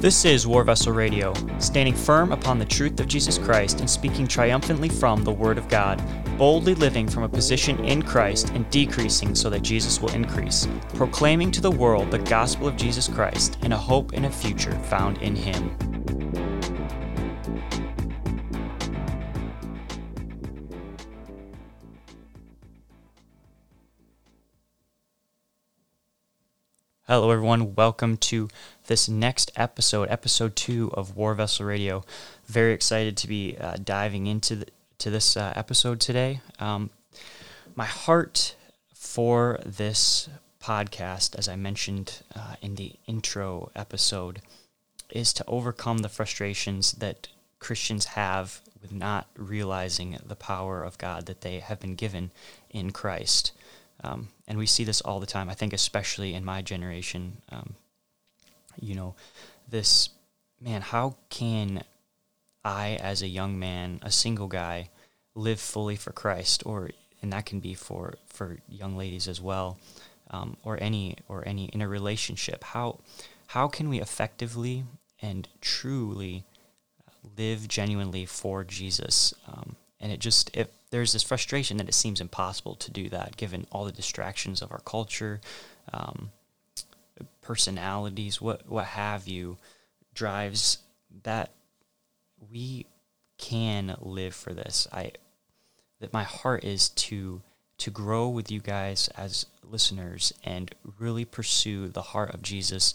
This is War Vessel Radio, standing firm upon the truth of Jesus Christ and speaking triumphantly from the Word of God, boldly living from a position in Christ and decreasing so that Jesus will increase, proclaiming to the world the gospel of Jesus Christ and a hope and a future found in Him. Hello, everyone. Welcome to this next episode, episode two of War Vessel Radio. Very excited to be uh, diving into the, to this uh, episode today. Um, my heart for this podcast, as I mentioned uh, in the intro episode, is to overcome the frustrations that Christians have with not realizing the power of God that they have been given in Christ. Um, and we see this all the time. I think, especially in my generation, um, you know, this man, how can I, as a young man, a single guy, live fully for Christ? Or, and that can be for, for young ladies as well, um, or any, or any in a relationship. How, how can we effectively and truly live genuinely for Jesus? Um, and it just, it there's this frustration that it seems impossible to do that given all the distractions of our culture, um, personalities, what what have you, drives that we can live for this. I that my heart is to to grow with you guys as listeners and really pursue the heart of Jesus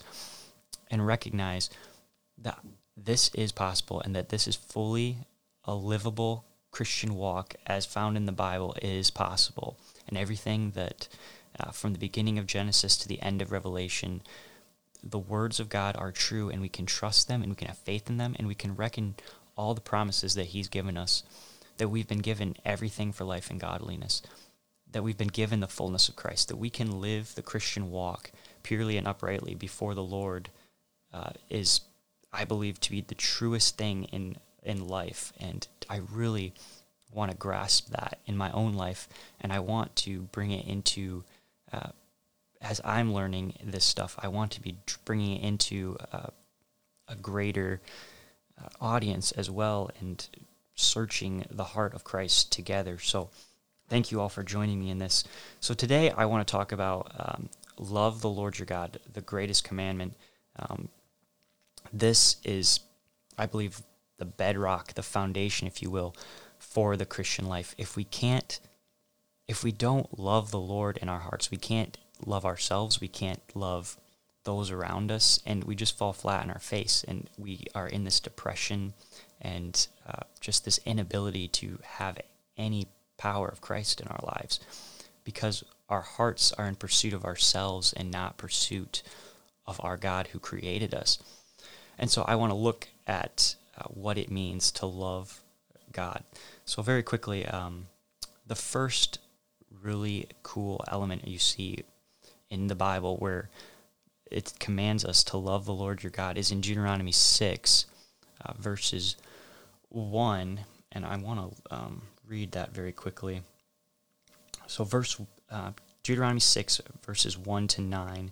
and recognize that this is possible and that this is fully a livable Christian walk as found in the Bible is possible. And everything that, uh, from the beginning of Genesis to the end of Revelation, the words of God are true and we can trust them and we can have faith in them and we can reckon all the promises that He's given us, that we've been given everything for life and godliness, that we've been given the fullness of Christ, that we can live the Christian walk purely and uprightly before the Lord uh, is, I believe, to be the truest thing in in life. And I really want to grasp that in my own life. And I want to bring it into, uh, as I'm learning this stuff, I want to be bringing it into uh, a greater uh, audience as well and searching the heart of Christ together. So, thank you all for joining me in this. So, today I want to talk about um, love the Lord your God, the greatest commandment. Um, this is, I believe, the bedrock, the foundation, if you will, for the Christian life. If we can't, if we don't love the Lord in our hearts, we can't love ourselves, we can't love those around us, and we just fall flat on our face, and we are in this depression and uh, just this inability to have any power of Christ in our lives because our hearts are in pursuit of ourselves and not pursuit of our God who created us. And so I want to look at uh, what it means to love God. So, very quickly, um, the first really cool element you see in the Bible where it commands us to love the Lord your God is in Deuteronomy 6, uh, verses 1. And I want to um, read that very quickly. So, verse uh, Deuteronomy 6, verses 1 to 9.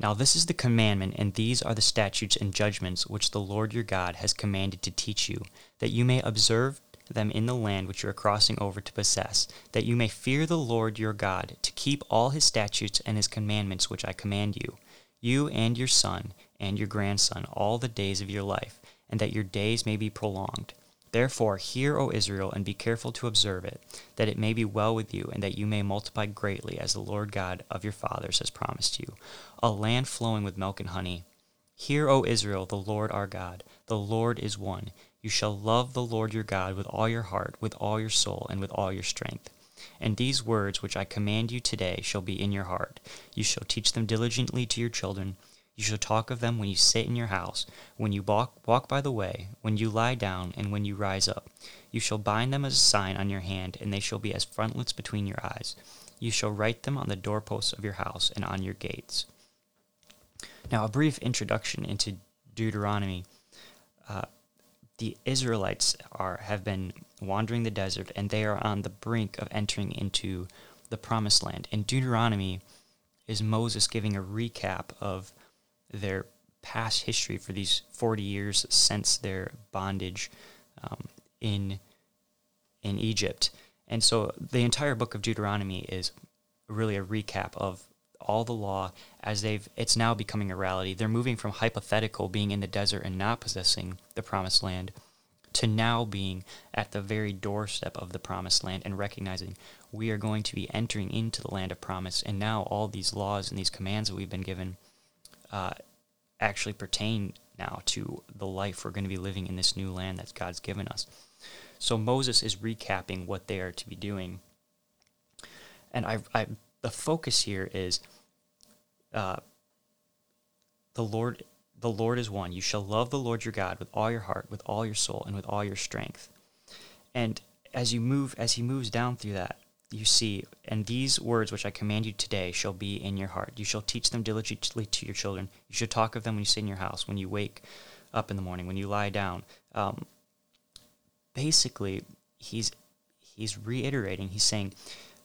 Now this is the commandment, and these are the statutes and judgments which the Lord your God has commanded to teach you, that you may observe them in the land which you are crossing over to possess, that you may fear the Lord your God, to keep all his statutes and his commandments which I command you, you and your son and your grandson, all the days of your life, and that your days may be prolonged. Therefore, hear, O Israel, and be careful to observe it, that it may be well with you, and that you may multiply greatly, as the Lord God of your fathers has promised you, a land flowing with milk and honey. Hear, O Israel, the Lord our God, the Lord is one. You shall love the Lord your God with all your heart, with all your soul, and with all your strength. And these words which I command you today shall be in your heart. You shall teach them diligently to your children you shall talk of them when you sit in your house, when you walk, walk by the way, when you lie down, and when you rise up. You shall bind them as a sign on your hand, and they shall be as frontlets between your eyes. You shall write them on the doorposts of your house and on your gates. Now, a brief introduction into Deuteronomy. Uh, the Israelites are have been wandering the desert, and they are on the brink of entering into the promised land. And Deuteronomy is Moses giving a recap of their past history for these 40 years since their bondage um, in in Egypt. And so the entire book of Deuteronomy is really a recap of all the law as they've it's now becoming a reality. They're moving from hypothetical being in the desert and not possessing the promised land to now being at the very doorstep of the promised land and recognizing we are going to be entering into the land of promise. And now all these laws and these commands that we've been given uh, actually pertain now to the life we're going to be living in this new land that God's given us. So Moses is recapping what they are to be doing. And I, I the focus here is uh, the Lord the Lord is one. You shall love the Lord your God with all your heart, with all your soul, and with all your strength. And as you move, as he moves down through that, you see, and these words which I command you today shall be in your heart. You shall teach them diligently to your children. You should talk of them when you sit in your house, when you wake up in the morning, when you lie down. Um, basically, he's he's reiterating. He's saying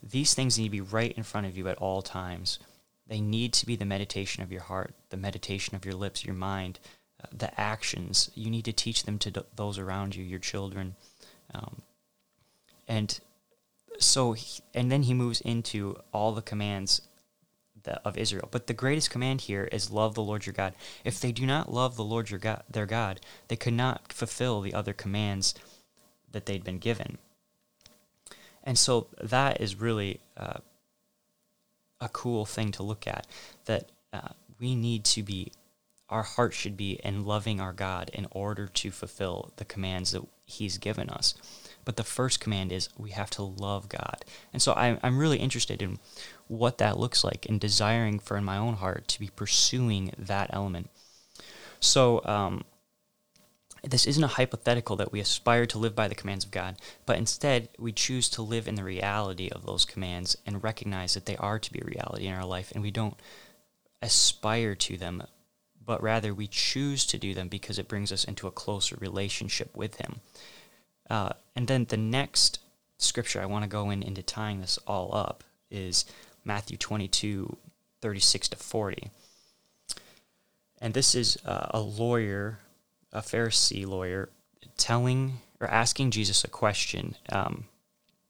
these things need to be right in front of you at all times. They need to be the meditation of your heart, the meditation of your lips, your mind, uh, the actions. You need to teach them to d- those around you, your children. Um, and so, he, and then he moves into all the commands of Israel. But the greatest command here is love the Lord your God. If they do not love the Lord your God, their God, they could not fulfill the other commands that they'd been given. And so that is really uh, a cool thing to look at that uh, we need to be our heart should be in loving our God in order to fulfill the commands that He's given us. But the first command is we have to love God. And so I'm, I'm really interested in what that looks like and desiring for in my own heart to be pursuing that element. So, um, this isn't a hypothetical that we aspire to live by the commands of God, but instead we choose to live in the reality of those commands and recognize that they are to be a reality in our life, and we don't aspire to them, but rather we choose to do them because it brings us into a closer relationship with Him. Uh, and then the next scripture I want to go in into tying this all up is Matthew 22, 36 to 40. And this is uh, a lawyer a Pharisee lawyer telling or asking Jesus a question. Um,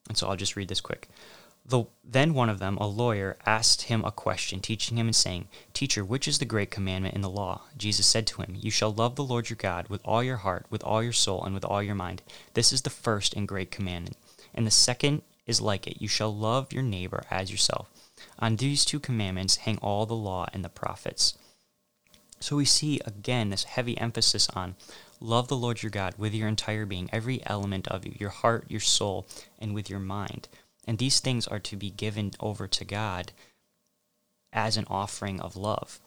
and so I'll just read this quick. The, then one of them, a lawyer, asked him a question, teaching him and saying, Teacher, which is the great commandment in the law? Jesus said to him, You shall love the Lord your God with all your heart, with all your soul, and with all your mind. This is the first and great commandment. And the second is like it You shall love your neighbor as yourself. On these two commandments hang all the law and the prophets. So we see again this heavy emphasis on love the Lord your God with your entire being, every element of you, your heart, your soul, and with your mind. And these things are to be given over to God as an offering of love.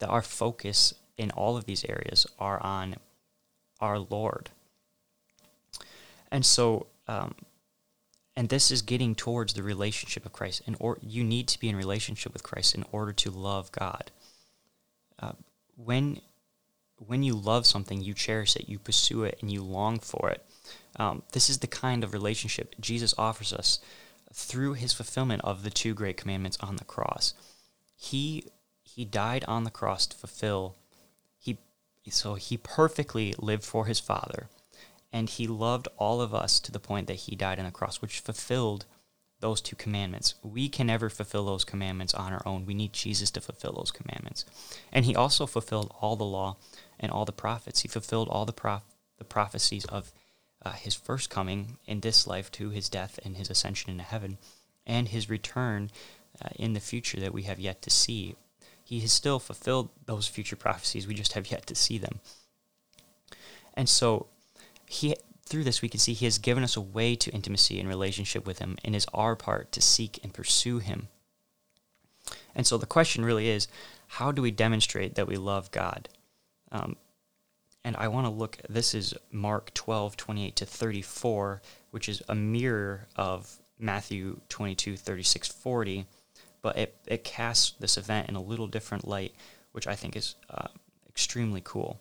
That our focus in all of these areas are on our Lord. And so, um, and this is getting towards the relationship of Christ. And or you need to be in relationship with Christ in order to love God. Uh, when when you love something, you cherish it, you pursue it, and you long for it. Um, this is the kind of relationship Jesus offers us through his fulfillment of the two great commandments on the cross. He he died on the cross to fulfill he so he perfectly lived for his father and he loved all of us to the point that he died on the cross which fulfilled those two commandments. We can never fulfill those commandments on our own. We need Jesus to fulfill those commandments. And he also fulfilled all the law and all the prophets. He fulfilled all the prof- the prophecies of uh, his first coming in this life to his death and his ascension into heaven and his return uh, in the future that we have yet to see. He has still fulfilled those future prophecies. We just have yet to see them. And so he through this, we can see He has given us a way to intimacy and relationship with Him, and is our part to seek and pursue Him. And so the question really is how do we demonstrate that we love God? Um, and I want to look, this is Mark 12, 28 to 34, which is a mirror of Matthew 22, 36, 40, but it, it casts this event in a little different light, which I think is uh, extremely cool.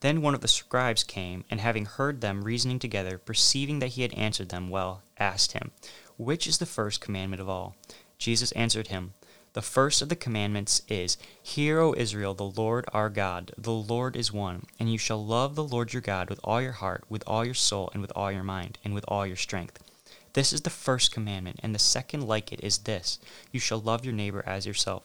Then one of the scribes came, and having heard them reasoning together, perceiving that he had answered them well, asked him, Which is the first commandment of all? Jesus answered him, The first of the commandments is Hear, O Israel, the Lord our God, the Lord is one, and you shall love the Lord your God with all your heart, with all your soul, and with all your mind, and with all your strength. This is the first commandment, and the second like it is this You shall love your neighbor as yourself.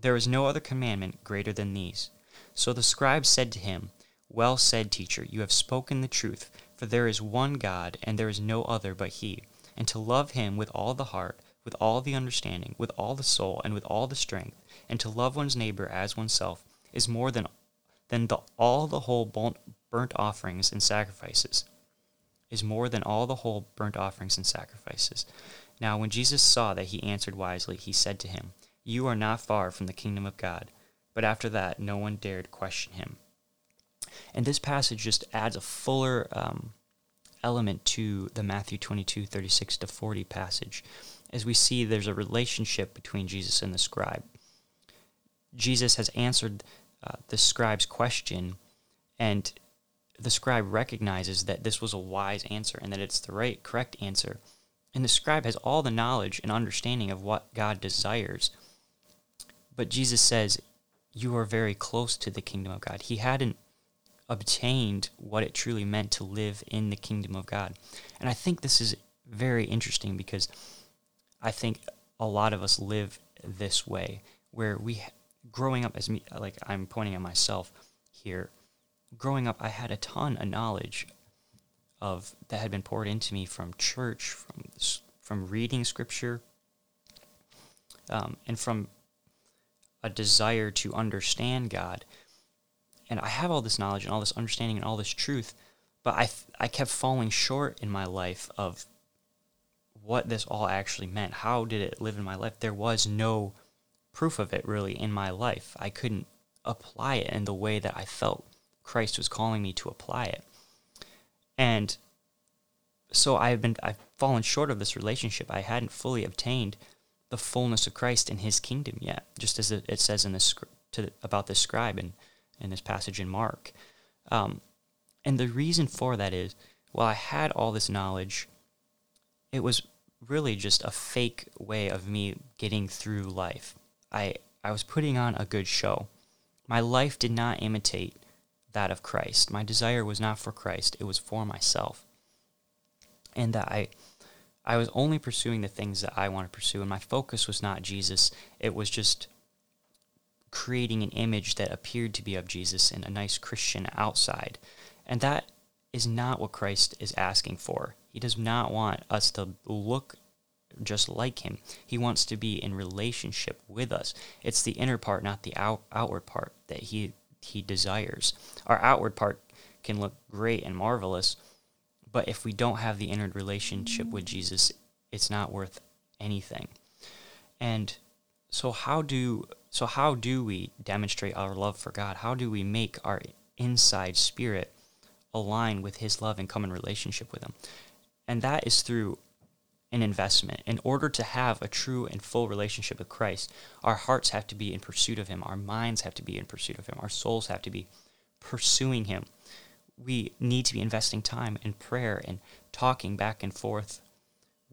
There is no other commandment greater than these. So the scribe said to him, Well said, teacher, you have spoken the truth, for there is one God, and there is no other but He, and to love Him with all the heart with all the understanding, with all the soul, and with all the strength, and to love one's neighbor as oneself is more than than the, all the whole burnt offerings and sacrifices is more than all the whole burnt offerings and sacrifices. Now, when Jesus saw that he answered wisely, he said to him, You are not far from the kingdom of God. But after that, no one dared question him. And this passage just adds a fuller um, element to the Matthew 22, 36 to 40 passage as we see there's a relationship between Jesus and the scribe. Jesus has answered uh, the scribe's question, and the scribe recognizes that this was a wise answer and that it's the right, correct answer. And the scribe has all the knowledge and understanding of what God desires. But Jesus says, You are very close to the kingdom of God. He hadn't obtained what it truly meant to live in the kingdom of God. And I think this is very interesting because I think a lot of us live this way, where we, growing up as me, like I'm pointing at myself here, growing up, I had a ton of knowledge of that had been poured into me from church, from from reading scripture, um, and from a desire to understand God. And I have all this knowledge and all this understanding and all this truth, but I, I kept falling short in my life of what this all actually meant. How did it live in my life? There was no proof of it really in my life. I couldn't apply it in the way that I felt Christ was calling me to apply it. And so I've been I've fallen short of this relationship. I hadn't fully obtained the fullness of Christ in His kingdom yet, just as it, says in this to, about this scribe in, in this passage in Mark. Um, and the reason for that is, while I had all this knowledge. It was really just a fake way of me getting through life. I, I was putting on a good show. My life did not imitate that of Christ. My desire was not for Christ, it was for myself. And that I I was only pursuing the things that I want to pursue and my focus was not Jesus. It was just creating an image that appeared to be of Jesus and a nice Christian outside. And that is not what Christ is asking for. He does not want us to look just like him. He wants to be in relationship with us. It's the inner part, not the out, outward part that he he desires. Our outward part can look great and marvelous, but if we don't have the inner relationship with Jesus, it's not worth anything. And so how do so how do we demonstrate our love for God? How do we make our inside spirit align with his love and come in relationship with him? And that is through an investment. In order to have a true and full relationship with Christ, our hearts have to be in pursuit of Him, our minds have to be in pursuit of Him, our souls have to be pursuing Him. We need to be investing time in prayer and talking back and forth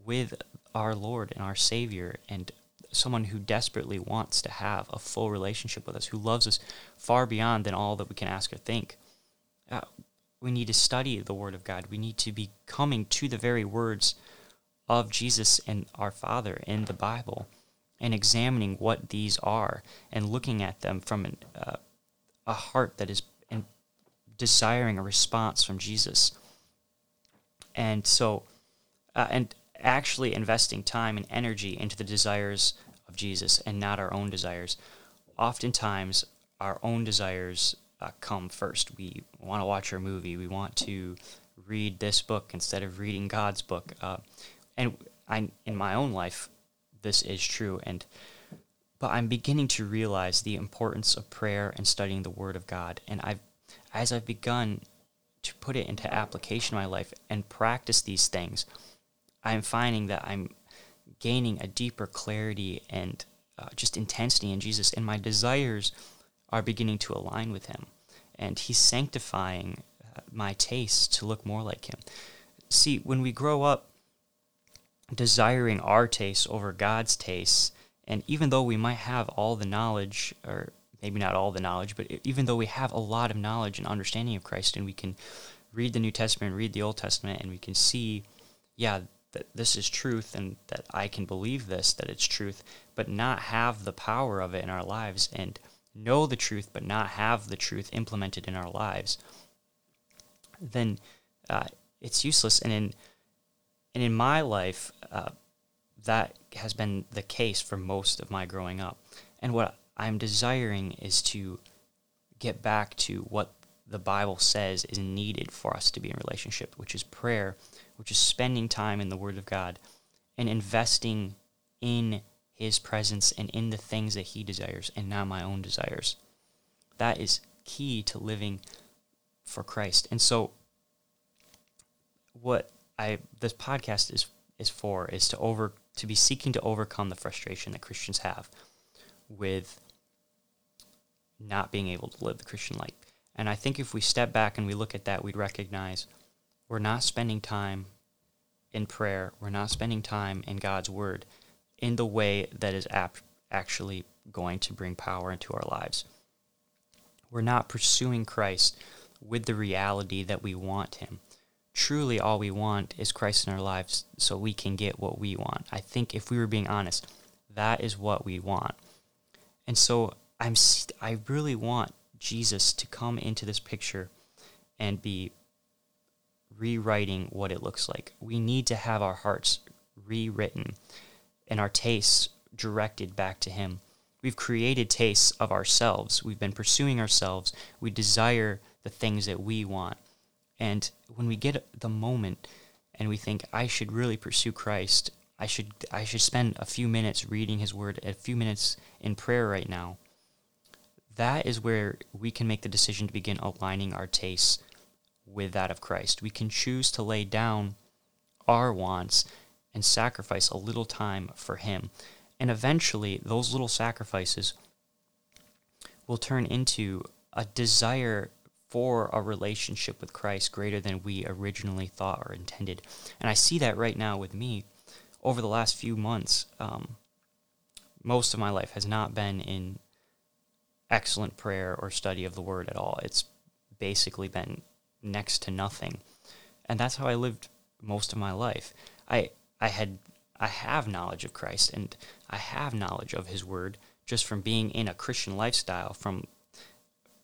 with our Lord and our Savior and someone who desperately wants to have a full relationship with us, who loves us far beyond than all that we can ask or think. Uh, we need to study the Word of God. We need to be coming to the very words of Jesus and our Father in the Bible and examining what these are and looking at them from an, uh, a heart that is in, desiring a response from Jesus. And so, uh, and actually investing time and energy into the desires of Jesus and not our own desires. Oftentimes, our own desires uh, come first. We want to watch our movie. We want to read this book instead of reading God's book. Uh, and I, in my own life, this is true. And but I'm beginning to realize the importance of prayer and studying the Word of God. And I've, as I've begun to put it into application in my life and practice these things, I'm finding that I'm gaining a deeper clarity and uh, just intensity in Jesus, and my desires are beginning to align with Him. And He's sanctifying uh, my tastes to look more like Him. See, when we grow up desiring our tastes over God's tastes And even though we might have all the knowledge, or maybe not all the knowledge, but even though we have a lot of knowledge and understanding of Christ, and we can read the New Testament, read the Old Testament, and we can see, yeah, that this is truth and that I can believe this, that it's truth, but not have the power of it in our lives and know the truth, but not have the truth implemented in our lives, then uh, it's useless. And in and in my life, uh, that has been the case for most of my growing up. And what I'm desiring is to get back to what the Bible says is needed for us to be in relationship, which is prayer, which is spending time in the Word of God and investing in His presence and in the things that He desires and not my own desires. That is key to living for Christ. And so, what I this podcast is is for is to over to be seeking to overcome the frustration that Christians have with not being able to live the Christian life. And I think if we step back and we look at that, we'd recognize we're not spending time in prayer, we're not spending time in God's word in the way that is ap- actually going to bring power into our lives. We're not pursuing Christ with the reality that we want him truly all we want is Christ in our lives so we can get what we want. I think if we were being honest, that is what we want. And so I'm I really want Jesus to come into this picture and be rewriting what it looks like. We need to have our hearts rewritten and our tastes directed back to him. We've created tastes of ourselves. We've been pursuing ourselves. We desire the things that we want. And when we get the moment and we think I should really pursue Christ, I should I should spend a few minutes reading his word, a few minutes in prayer right now. That is where we can make the decision to begin aligning our tastes with that of Christ. We can choose to lay down our wants and sacrifice a little time for him. And eventually those little sacrifices will turn into a desire for a relationship with Christ greater than we originally thought or intended. And I see that right now with me over the last few months. Um, most of my life has not been in excellent prayer or study of the word at all. It's basically been next to nothing. And that's how I lived most of my life. I I had I have knowledge of Christ and I have knowledge of his word just from being in a Christian lifestyle from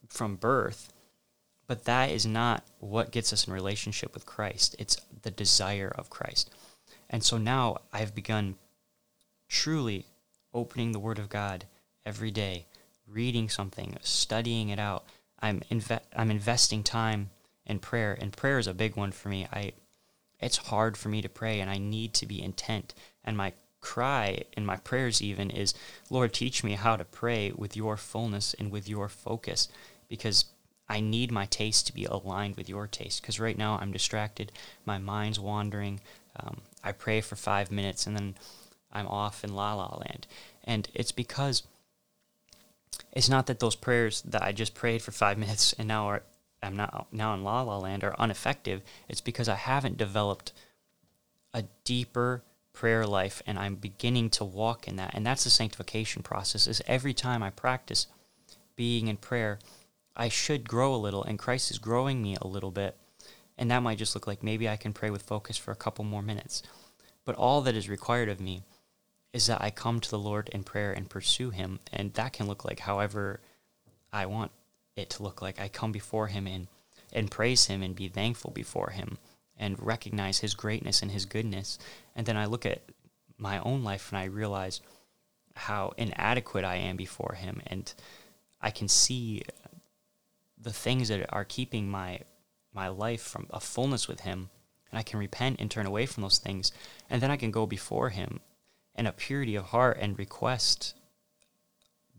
from birth but that is not what gets us in relationship with Christ. It's the desire of Christ. And so now I've begun truly opening the Word of God every day, reading something, studying it out. I'm inve- I'm investing time in prayer, and prayer is a big one for me. I it's hard for me to pray, and I need to be intent. And my cry in my prayers even is, Lord, teach me how to pray with your fullness and with your focus, because I need my taste to be aligned with your taste because right now I'm distracted. My mind's wandering. Um, I pray for five minutes and then I'm off in la la land. And it's because it's not that those prayers that I just prayed for five minutes and now are I'm not now in la la land are ineffective. It's because I haven't developed a deeper prayer life and I'm beginning to walk in that. And that's the sanctification process. Is every time I practice being in prayer I should grow a little, and Christ is growing me a little bit. And that might just look like maybe I can pray with focus for a couple more minutes. But all that is required of me is that I come to the Lord in prayer and pursue Him. And that can look like however I want it to look like. I come before Him and, and praise Him and be thankful before Him and recognize His greatness and His goodness. And then I look at my own life and I realize how inadequate I am before Him. And I can see the things that are keeping my my life from a fullness with him and I can repent and turn away from those things and then I can go before him in a purity of heart and request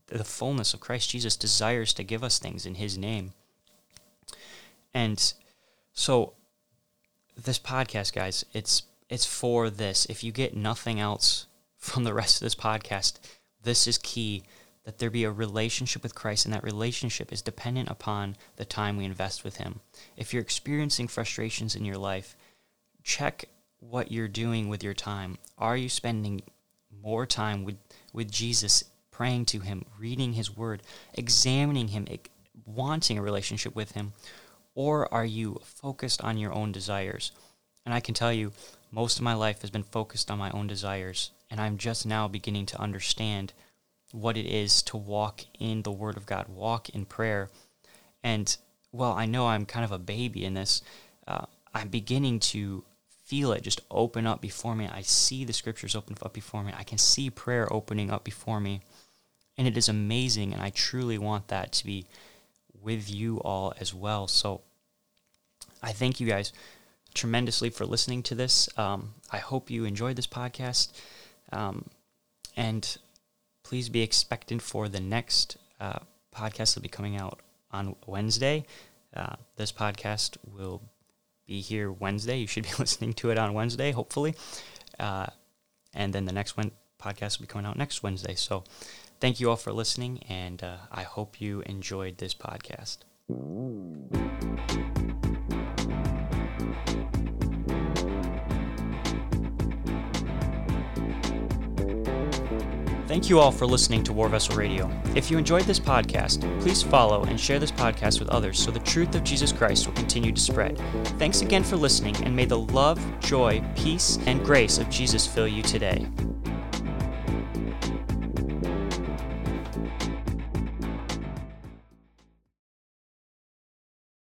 the fullness of Christ Jesus desires to give us things in his name. And so this podcast guys, it's it's for this. If you get nothing else from the rest of this podcast, this is key that there be a relationship with Christ, and that relationship is dependent upon the time we invest with Him. If you're experiencing frustrations in your life, check what you're doing with your time. Are you spending more time with, with Jesus, praying to Him, reading His Word, examining Him, wanting a relationship with Him? Or are you focused on your own desires? And I can tell you, most of my life has been focused on my own desires, and I'm just now beginning to understand what it is to walk in the Word of God, walk in prayer. And well, I know I'm kind of a baby in this. Uh, I'm beginning to feel it just open up before me. I see the scriptures open up before me. I can see prayer opening up before me. And it is amazing. And I truly want that to be with you all as well. So I thank you guys tremendously for listening to this. Um, I hope you enjoyed this podcast. Um, and please be expectant for the next uh, podcast that will be coming out on Wednesday. Uh, this podcast will be here Wednesday. You should be listening to it on Wednesday, hopefully. Uh, and then the next one podcast will be coming out next Wednesday. So thank you all for listening, and uh, I hope you enjoyed this podcast. Thank you all for listening to War Vessel Radio. If you enjoyed this podcast, please follow and share this podcast with others so the truth of Jesus Christ will continue to spread. Thanks again for listening, and may the love, joy, peace, and grace of Jesus fill you today.